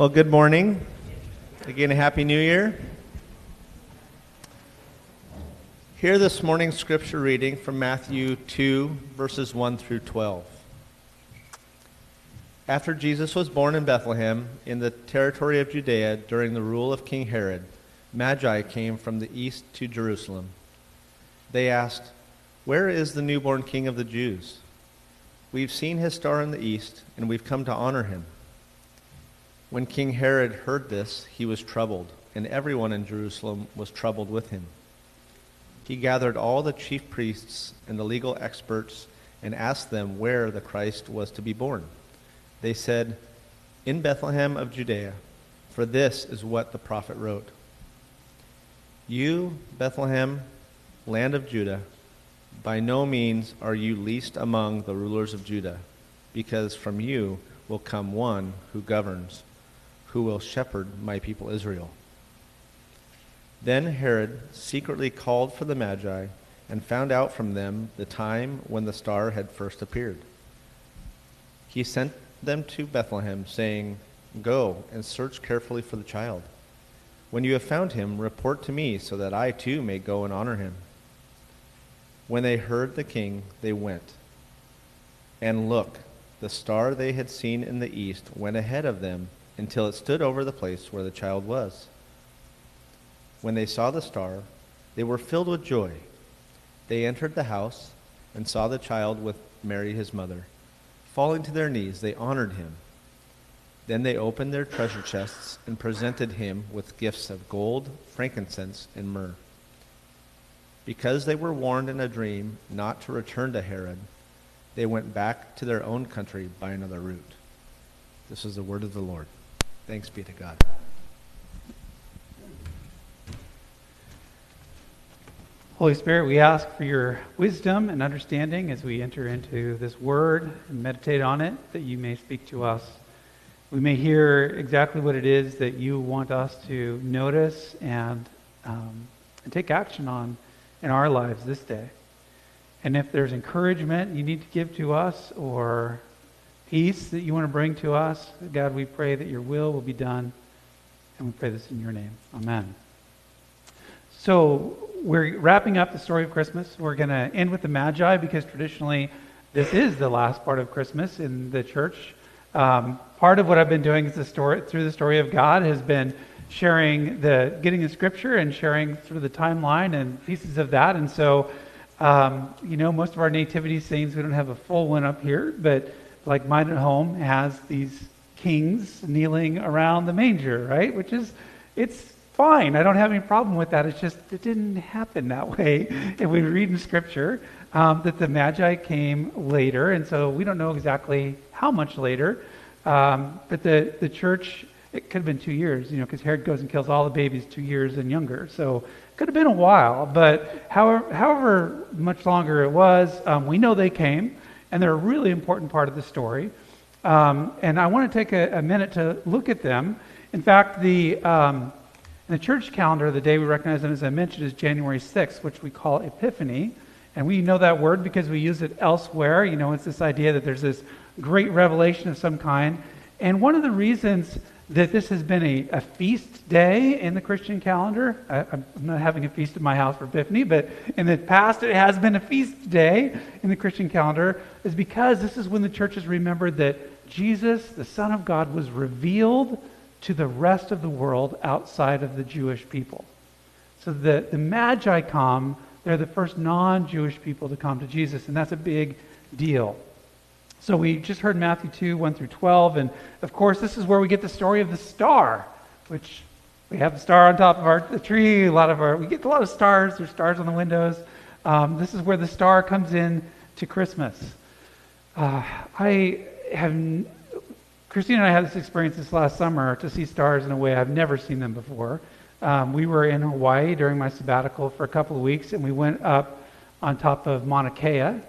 Well, good morning. Again, a happy new year. Hear this morning's scripture reading from Matthew 2, verses 1 through 12. After Jesus was born in Bethlehem, in the territory of Judea, during the rule of King Herod, Magi came from the east to Jerusalem. They asked, Where is the newborn king of the Jews? We've seen his star in the east, and we've come to honor him. When King Herod heard this, he was troubled, and everyone in Jerusalem was troubled with him. He gathered all the chief priests and the legal experts and asked them where the Christ was to be born. They said, In Bethlehem of Judea, for this is what the prophet wrote You, Bethlehem, land of Judah, by no means are you least among the rulers of Judah, because from you will come one who governs who will shepherd my people Israel. Then Herod secretly called for the Magi and found out from them the time when the star had first appeared. He sent them to Bethlehem, saying, Go and search carefully for the child. When you have found him, report to me so that I too may go and honor him. When they heard the king, they went. And look, the star they had seen in the east went ahead of them until it stood over the place where the child was. When they saw the star, they were filled with joy. They entered the house and saw the child with Mary his mother. Falling to their knees, they honored him. Then they opened their treasure chests and presented him with gifts of gold, frankincense, and myrrh. Because they were warned in a dream not to return to Herod, they went back to their own country by another route. This is the word of the Lord. Thanks be to God. Holy Spirit, we ask for your wisdom and understanding as we enter into this word and meditate on it, that you may speak to us. We may hear exactly what it is that you want us to notice and, um, and take action on in our lives this day. And if there's encouragement you need to give to us or peace that you want to bring to us. God, we pray that your will will be done. And we pray this in your name. Amen. So we're wrapping up the story of Christmas. We're going to end with the Magi because traditionally this is the last part of Christmas in the church. Um, part of what I've been doing is the story through the story of God has been sharing the getting the scripture and sharing through the timeline and pieces of that. And so, um, you know, most of our nativity scenes we don't have a full one up here, but like mine at home has these kings kneeling around the manger, right? Which is, it's fine. I don't have any problem with that. It's just, it didn't happen that way. If we read in Scripture um, that the Magi came later, and so we don't know exactly how much later. Um, but the, the church, it could have been two years, you know, because Herod goes and kills all the babies two years and younger. So could have been a while. But however, however much longer it was, um, we know they came and they're a really important part of the story. Um, and I want to take a, a, minute to look at them. In fact, the, um, in the church calendar, the day we recognize them, as I mentioned, is January 6th, which we call Epiphany. And we know that word because we use it elsewhere. You know, it's this idea that there's this great revelation of some kind. And one of the reasons that this has been a, a feast day in the Christian calendar. I, am not having a feast in my house for Epiphany, but in the past it has been a feast day in the Christian calendar, is because this is when the church has remembered that Jesus, the Son of God, was revealed to the rest of the world outside of the Jewish people. So the, the Magi come, they're the first non Jewish people to come to Jesus, and that's a big deal. So we just heard Matthew 2, 1 through 12. And of course, this is where we get the story of the star, which we have the star on top of our the tree. A lot of our, we get a lot of stars. There's stars on the windows. Um, this is where the star comes in to Christmas. Uh, I have, Christine and I had this experience this last summer to see stars in a way I've never seen them before. Um, we were in Hawaii during my sabbatical for a couple of weeks, and we went up on top of Mauna Kea,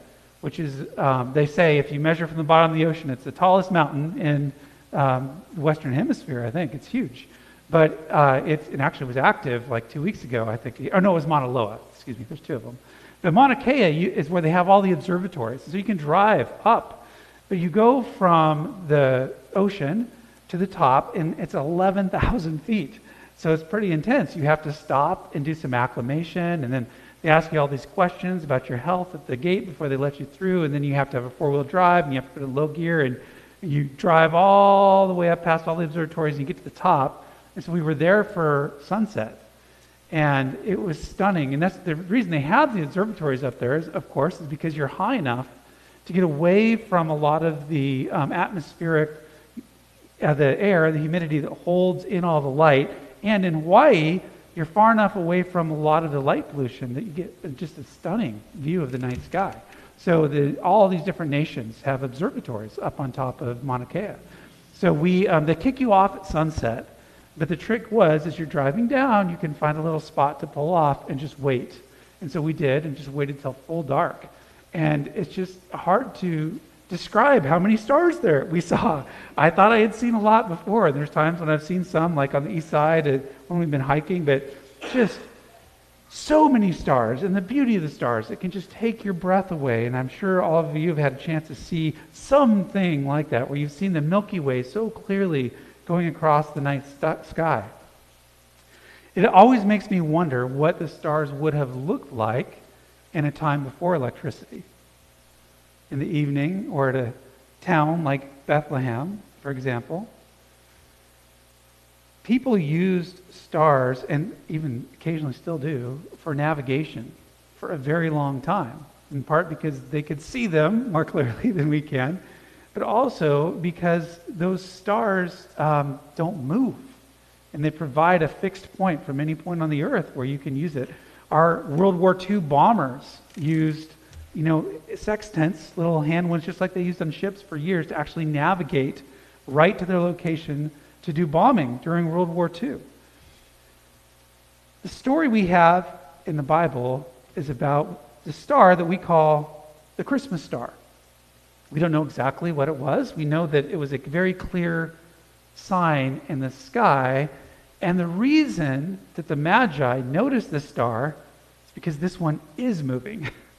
which is, um, they say, if you measure from the bottom of the ocean, it's the tallest mountain in um, the Western Hemisphere, I think. It's huge. But uh, it, it, actually was active like two weeks ago, I think. Or no, it was Mauna Loa. Excuse me, there's two of them. But Mauna Kea is where they have all the observatories. So you can drive up. But you go from the ocean to the top, and it's 11,000 feet. So it's pretty intense. You have to stop and do some acclimation, and then they ask you all these questions about your health at the gate before they let you through, and then you have to have a four-wheel drive, and you have to put in low gear, and you drive all the way up past all the observatories, and you get to the top. And so we were there for sunset, and it was stunning. And that's the reason they have the observatories up there, is, of course, is because you're high enough to get away from a lot of the um, atmospheric, uh, the air, the humidity that holds in all the light. And in Hawaii, you're far enough away from a lot of the light pollution that you get just a stunning view of the night sky. So the, all these different nations have observatories up on top of Mauna Kea. So we, um, they kick you off at sunset, but the trick was, as you're driving down, you can find a little spot to pull off and just wait. And so we did, and just waited till full dark. And it's just hard to describe how many stars there we saw. I thought I had seen a lot before. There's times when I've seen some, like on the east side when we've been hiking, but just so many stars. And the beauty of the stars, it can just take your breath away. And I'm sure all of you have had a chance to see something like that, where you've seen the Milky Way so clearly going across the night sky. It always makes me wonder what the stars would have looked like in a time before electricity. In the evening, or at a town like Bethlehem, for example, people used stars, and even occasionally still do, for navigation for a very long time. In part because they could see them more clearly than we can, but also because those stars um, don't move. And they provide a fixed point from any point on the earth where you can use it. Our World War II bombers used, you know, sextants, little hand ones just like they used on ships for years to actually navigate right to their location to do bombing during World War II. The story we have in the Bible is about the star that we call the Christmas star. We don't know exactly what it was. We know that it was a very clear sign in the sky. And the reason that the Magi noticed the star is because this one is moving.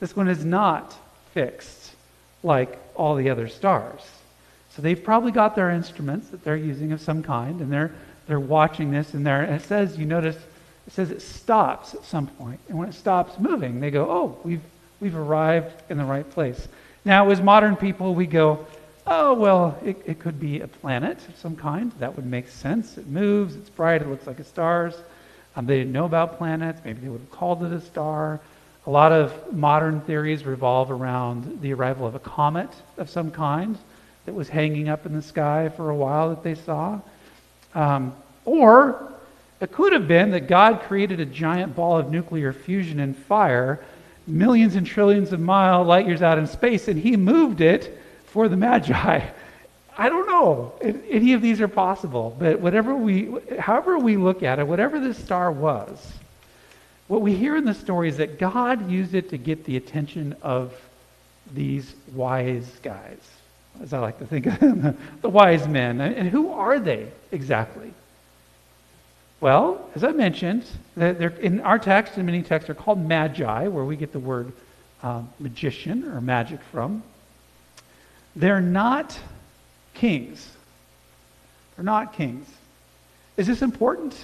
this one is not fixed like all the other stars. So they've probably got their instruments that they're using of some kind, and they're, they're watching this, and, there, and it says, you notice, it says it stops at some point. And when it stops moving, they go, oh, we've, we've arrived in the right place. Now, as modern people, we go, oh, well, it, it could be a planet of some kind. That would make sense. It moves, it's bright, it looks like a stars. Um, they didn't know about planets. Maybe they would have called it a star. A lot of modern theories revolve around the arrival of a comet of some kind that was hanging up in the sky for a while that they saw. Um, or it could have been that God created a giant ball of nuclear fusion and fire millions and trillions of mile light years out in space, and he moved it for the Magi. I don't know any of these are possible, but whatever we, however we look at it, whatever this star was, what we hear in the story is that God used it to get the attention of these wise guys as I like to think of them, the wise men. And who are they exactly? Well, as I mentioned, in our text, and many texts, they're called magi, where we get the word um, magician or magic from. They're not kings. They're not kings. Is this important?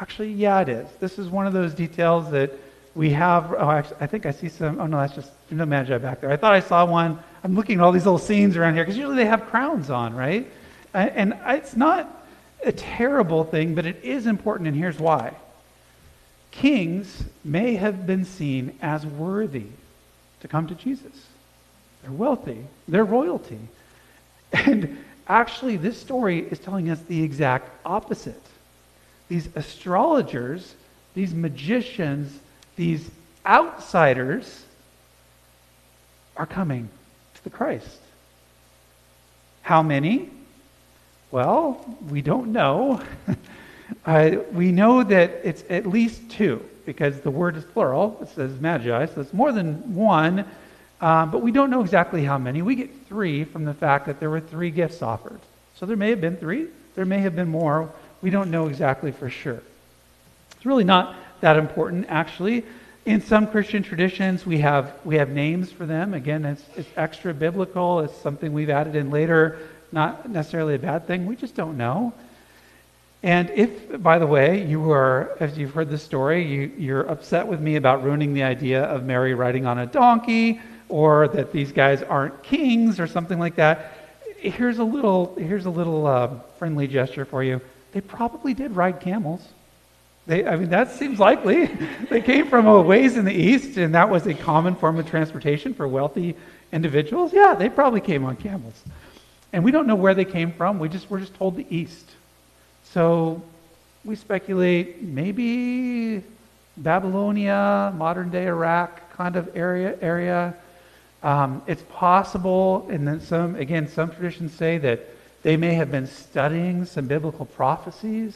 Actually, yeah, it is. This is one of those details that we have. Oh, actually, I think I see some. Oh, no, that's just no magi back there. I thought I saw one I'm looking at all these little scenes around here because usually they have crowns on, right? And it's not a terrible thing, but it is important, and here's why. Kings may have been seen as worthy to come to Jesus. They're wealthy, they're royalty. And actually, this story is telling us the exact opposite. These astrologers, these magicians, these outsiders are coming to the Christ. How many? Well, we don't know. uh, we know that it's at least two because the word is plural. It says magi, so it's more than one. Uh, but we don't know exactly how many. We get three from the fact that there were three gifts offered. So there may have been three. There may have been more. We don't know exactly for sure. It's really not that important, actually. In some Christian traditions, we have, we have names for them. Again, it's, it's extra biblical. It's something we've added in later. not necessarily a bad thing. We just don't know. And if, by the way, you are, as you've heard the story, you, you're upset with me about ruining the idea of Mary riding on a donkey or that these guys aren't kings or something like that, here's a little, here's a little uh, friendly gesture for you. They probably did ride camels. They, I mean, that seems likely. they came from a ways in the east, and that was a common form of transportation for wealthy individuals. Yeah, they probably came on camels. And we don't know where they came from. We just, we're just told the east. So we speculate maybe Babylonia, modern day Iraq kind of area. area. Um, it's possible, and then some, again, some traditions say that they may have been studying some biblical prophecies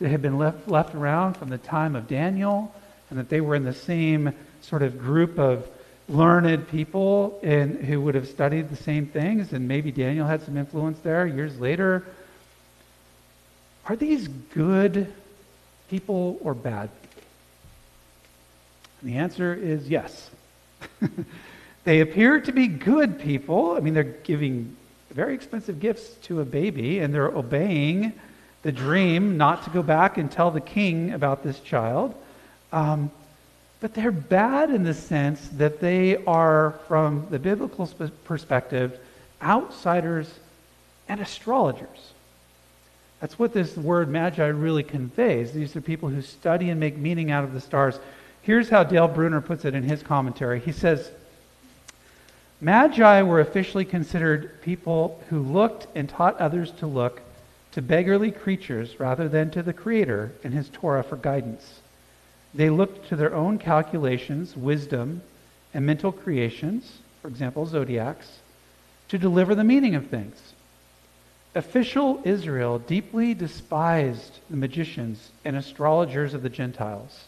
that had been left, left around from the time of Daniel, and that they were in the same sort of group of learned people who would have studied the same things, and maybe Daniel had some influence there years later. Are these good people or bad people? And the answer is yes. they appear to be good people. I mean, they're giving very expensive gifts to a baby, and they're obeying the dream not to go back and tell the king about this child. Um, but they're bad in the sense that they are, from the biblical perspective, outsiders and astrologers. That's what this word magi really conveys. These are people who study and make meaning out of the stars. Here's how Dale Bruner puts it in his commentary. He says, Magi were officially considered people who looked and taught others to look to beggarly creatures rather than to the Creator and His Torah for guidance. They looked to their own calculations, wisdom, and mental creations, for example, zodiacs, to deliver the meaning of things. Official Israel deeply despised the magicians and astrologers of the Gentiles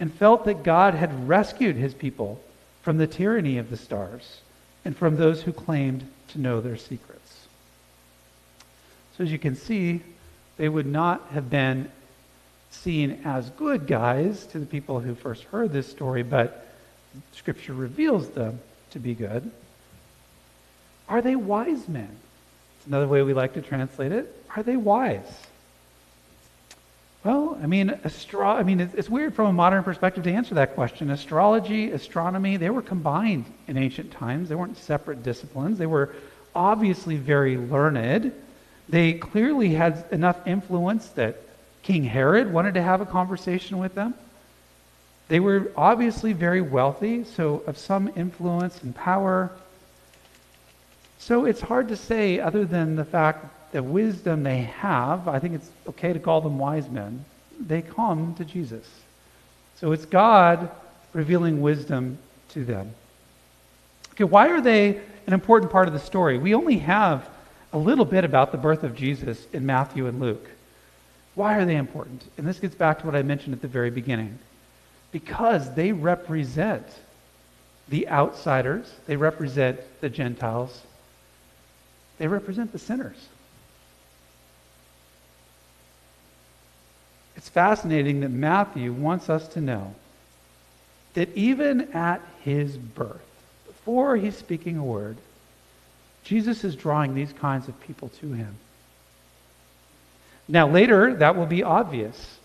and felt that God had rescued his people from the tyranny of the stars and from those who claimed to know their secrets. So, as you can see, they would not have been seen as good guys to the people who first heard this story, but Scripture reveals them to be good. Are they wise men? It's Another way we like to translate it, are they wise? Well, I mean, astro- I mean, it's, weird from a modern perspective to answer that question. Astrology, astronomy, they were combined in ancient times. They weren't separate disciplines. They were obviously very learned. They clearly had enough influence that King Herod wanted to have a conversation with them. They were obviously very wealthy, so of some influence and power. So it's hard to say, other than the fact that wisdom they have, I think it's okay to call them wise men, they come to Jesus. So it's God revealing wisdom to them. Okay, why are they an important part of the story? We only have a little bit about the birth of Jesus in Matthew and Luke. Why are they important? And this gets back to what I mentioned at the very beginning. Because they represent the outsiders, they represent the Gentiles, they represent the sinners. It's fascinating that Matthew wants us to know that even at his birth, before he's speaking a word, Jesus is drawing these kinds of people to him. Now, later, that will be obvious.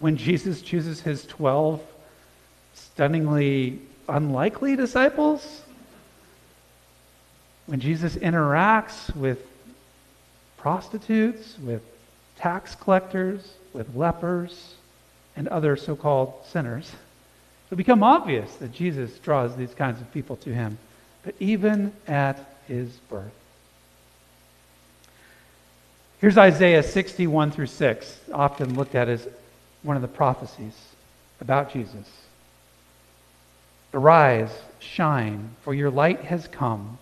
When Jesus chooses his 12 stunningly unlikely disciples, when Jesus interacts with prostitutes, with tax collectors, with lepers, and other so called sinners, it'll become obvious that Jesus draws these kinds of people to him. But even at his birth. Here's Isaiah 61 through 6, often looked at as one of the prophecies about Jesus. Arise, shine, for your light has come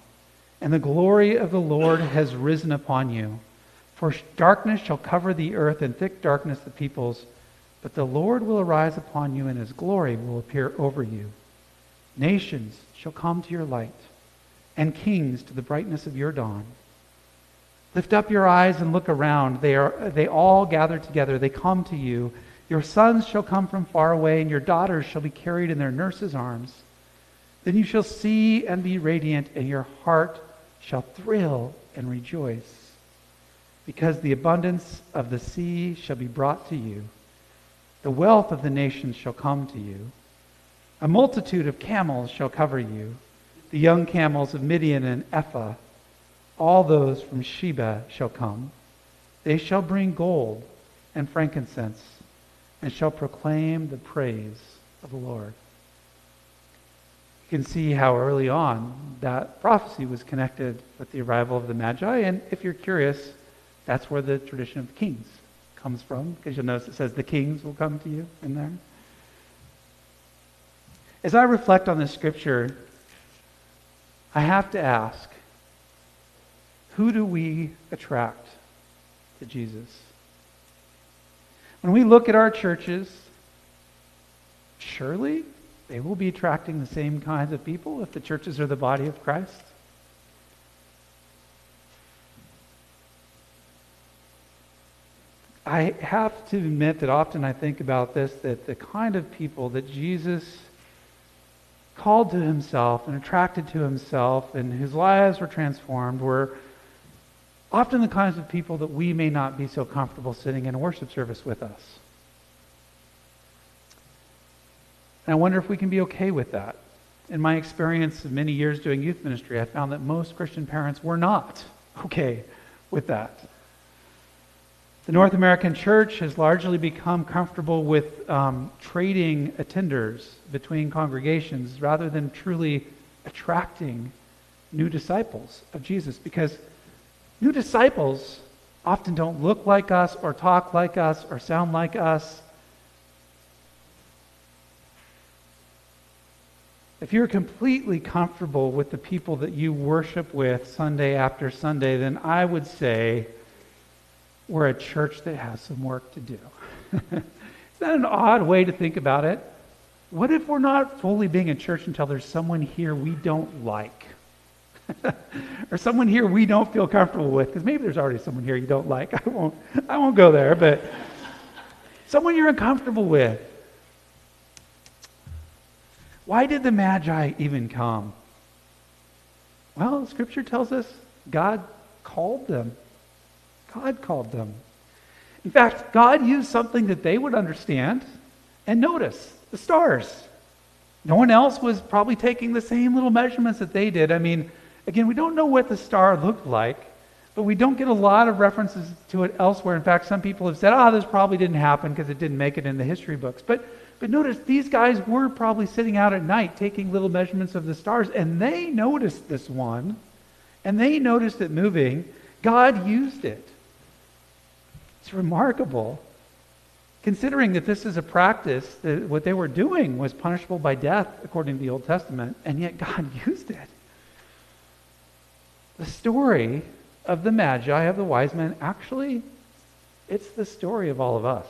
and the glory of the Lord has risen upon you. For darkness shall cover the earth, and thick darkness the peoples. But the Lord will arise upon you, and his glory will appear over you. Nations shall come to your light, and kings to the brightness of your dawn. Lift up your eyes and look around. They, are, they all gather together. They come to you. Your sons shall come from far away, and your daughters shall be carried in their nurses' arms. Then you shall see and be radiant, and your heart shall thrill and rejoice. Because the abundance of the sea shall be brought to you. The wealth of the nations shall come to you. A multitude of camels shall cover you, the young camels of Midian and Ephah. All those from Sheba shall come. They shall bring gold and frankincense, and shall proclaim the praise of the Lord. You can see how early on that prophecy was connected with the arrival of the Magi, and if you're curious, that's where the tradition of kings comes from, because you'll notice it says the kings will come to you in there. As I reflect on this scripture, I have to ask who do we attract to Jesus? When we look at our churches, surely they will be attracting the same kinds of people if the churches are the body of Christ. I have to admit that often I think about this that the kind of people that Jesus called to himself and attracted to himself and whose lives were transformed were often the kinds of people that we may not be so comfortable sitting in a worship service with us. And I wonder if we can be okay with that. In my experience of many years doing youth ministry, I found that most Christian parents were not okay with that. The North American church has largely become comfortable with um, trading attenders between congregations rather than truly attracting new disciples of Jesus because new disciples often don't look like us or talk like us or sound like us. If you're completely comfortable with the people that you worship with Sunday after Sunday, then I would say, we're a church that has some work to do. Is that an odd way to think about it? What if we're not fully being a church until there's someone here we don't like? or someone here we don't feel comfortable with? Because maybe there's already someone here you don't like. I won't, I won't go there, but someone you're uncomfortable with. Why did the Magi even come? Well, Scripture tells us God called them God called them. In fact, God used something that they would understand and notice the stars. No one else was probably taking the same little measurements that they did. I mean, again, we don't know what the star looked like, but we don't get a lot of references to it elsewhere. In fact, some people have said, oh, this probably didn't happen because it didn't make it in the history books. But, but notice, these guys were probably sitting out at night taking little measurements of the stars, and they noticed this one, and they noticed it moving. God used it. It's remarkable. Considering that this is a practice, that what they were doing was punishable by death according to the Old Testament, and yet God used it. The story of the Magi, of the wise men, actually, it's the story of all of us.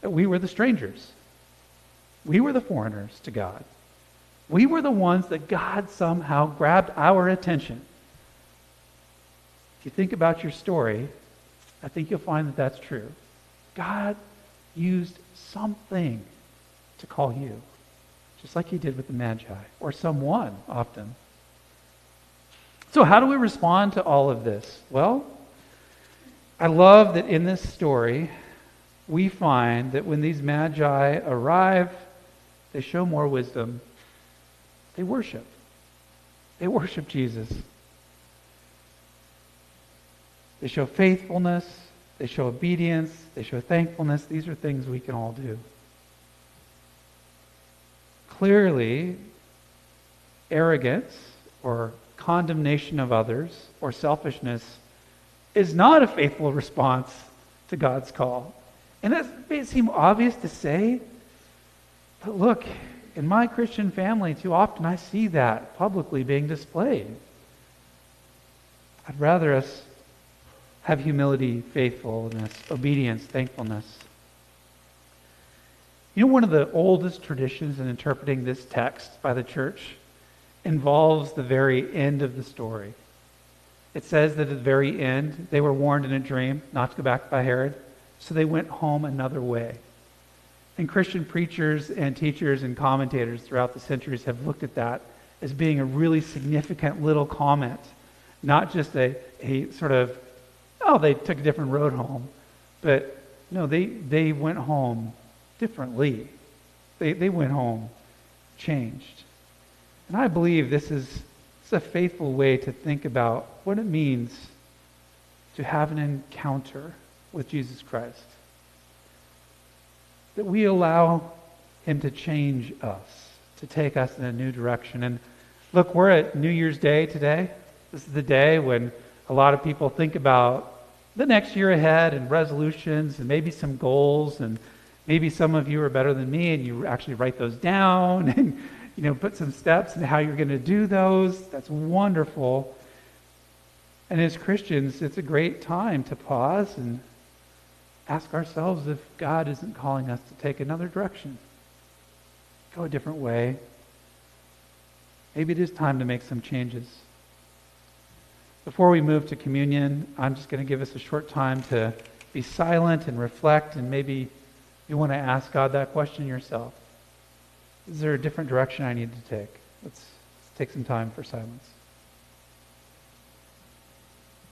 That we were the strangers. We were the foreigners to God. We were the ones that God somehow grabbed our attention. If you think about your story, I think you'll find that that's true. God used something to call you, just like he did with the Magi, or someone often. So, how do we respond to all of this? Well, I love that in this story, we find that when these Magi arrive, they show more wisdom. They worship. They worship Jesus. They show faithfulness. They show obedience. They show thankfulness. These are things we can all do. Clearly, arrogance or condemnation of others or selfishness is not a faithful response to God's call. And that may seem obvious to say, but look, in my Christian family, too often I see that publicly being displayed. I'd rather us have humility, faithfulness, obedience, thankfulness. You know, one of the oldest traditions in interpreting this text by the church involves the very end of the story. It says that at the very end, they were warned in a dream not to go back by Herod, so they went home another way. And Christian preachers and teachers and commentators throughout the centuries have looked at that as being a really significant little comment, not just a, a sort of oh, they took a different road home. But no, they, they went home differently. They, they went home changed. And I believe this is, this is a faithful way to think about what it means to have an encounter with Jesus Christ. That we allow him to change us, to take us in a new direction. And look, we're at New Year's Day today. This is the day when a lot of people think about the next year ahead and resolutions and maybe some goals and maybe some of you are better than me and you actually write those down and you know put some steps and how you're going to do those. That's wonderful. And as christians it's a great time to pause and ask ourselves if god isn't calling us to take another direction go a different way. Maybe it is time to make some changes before we move to communion, I'm just going to give us a short time to be silent and reflect, and maybe you want to ask God that question yourself. Is there a different direction I need to take? Let's, let's take some time for silence.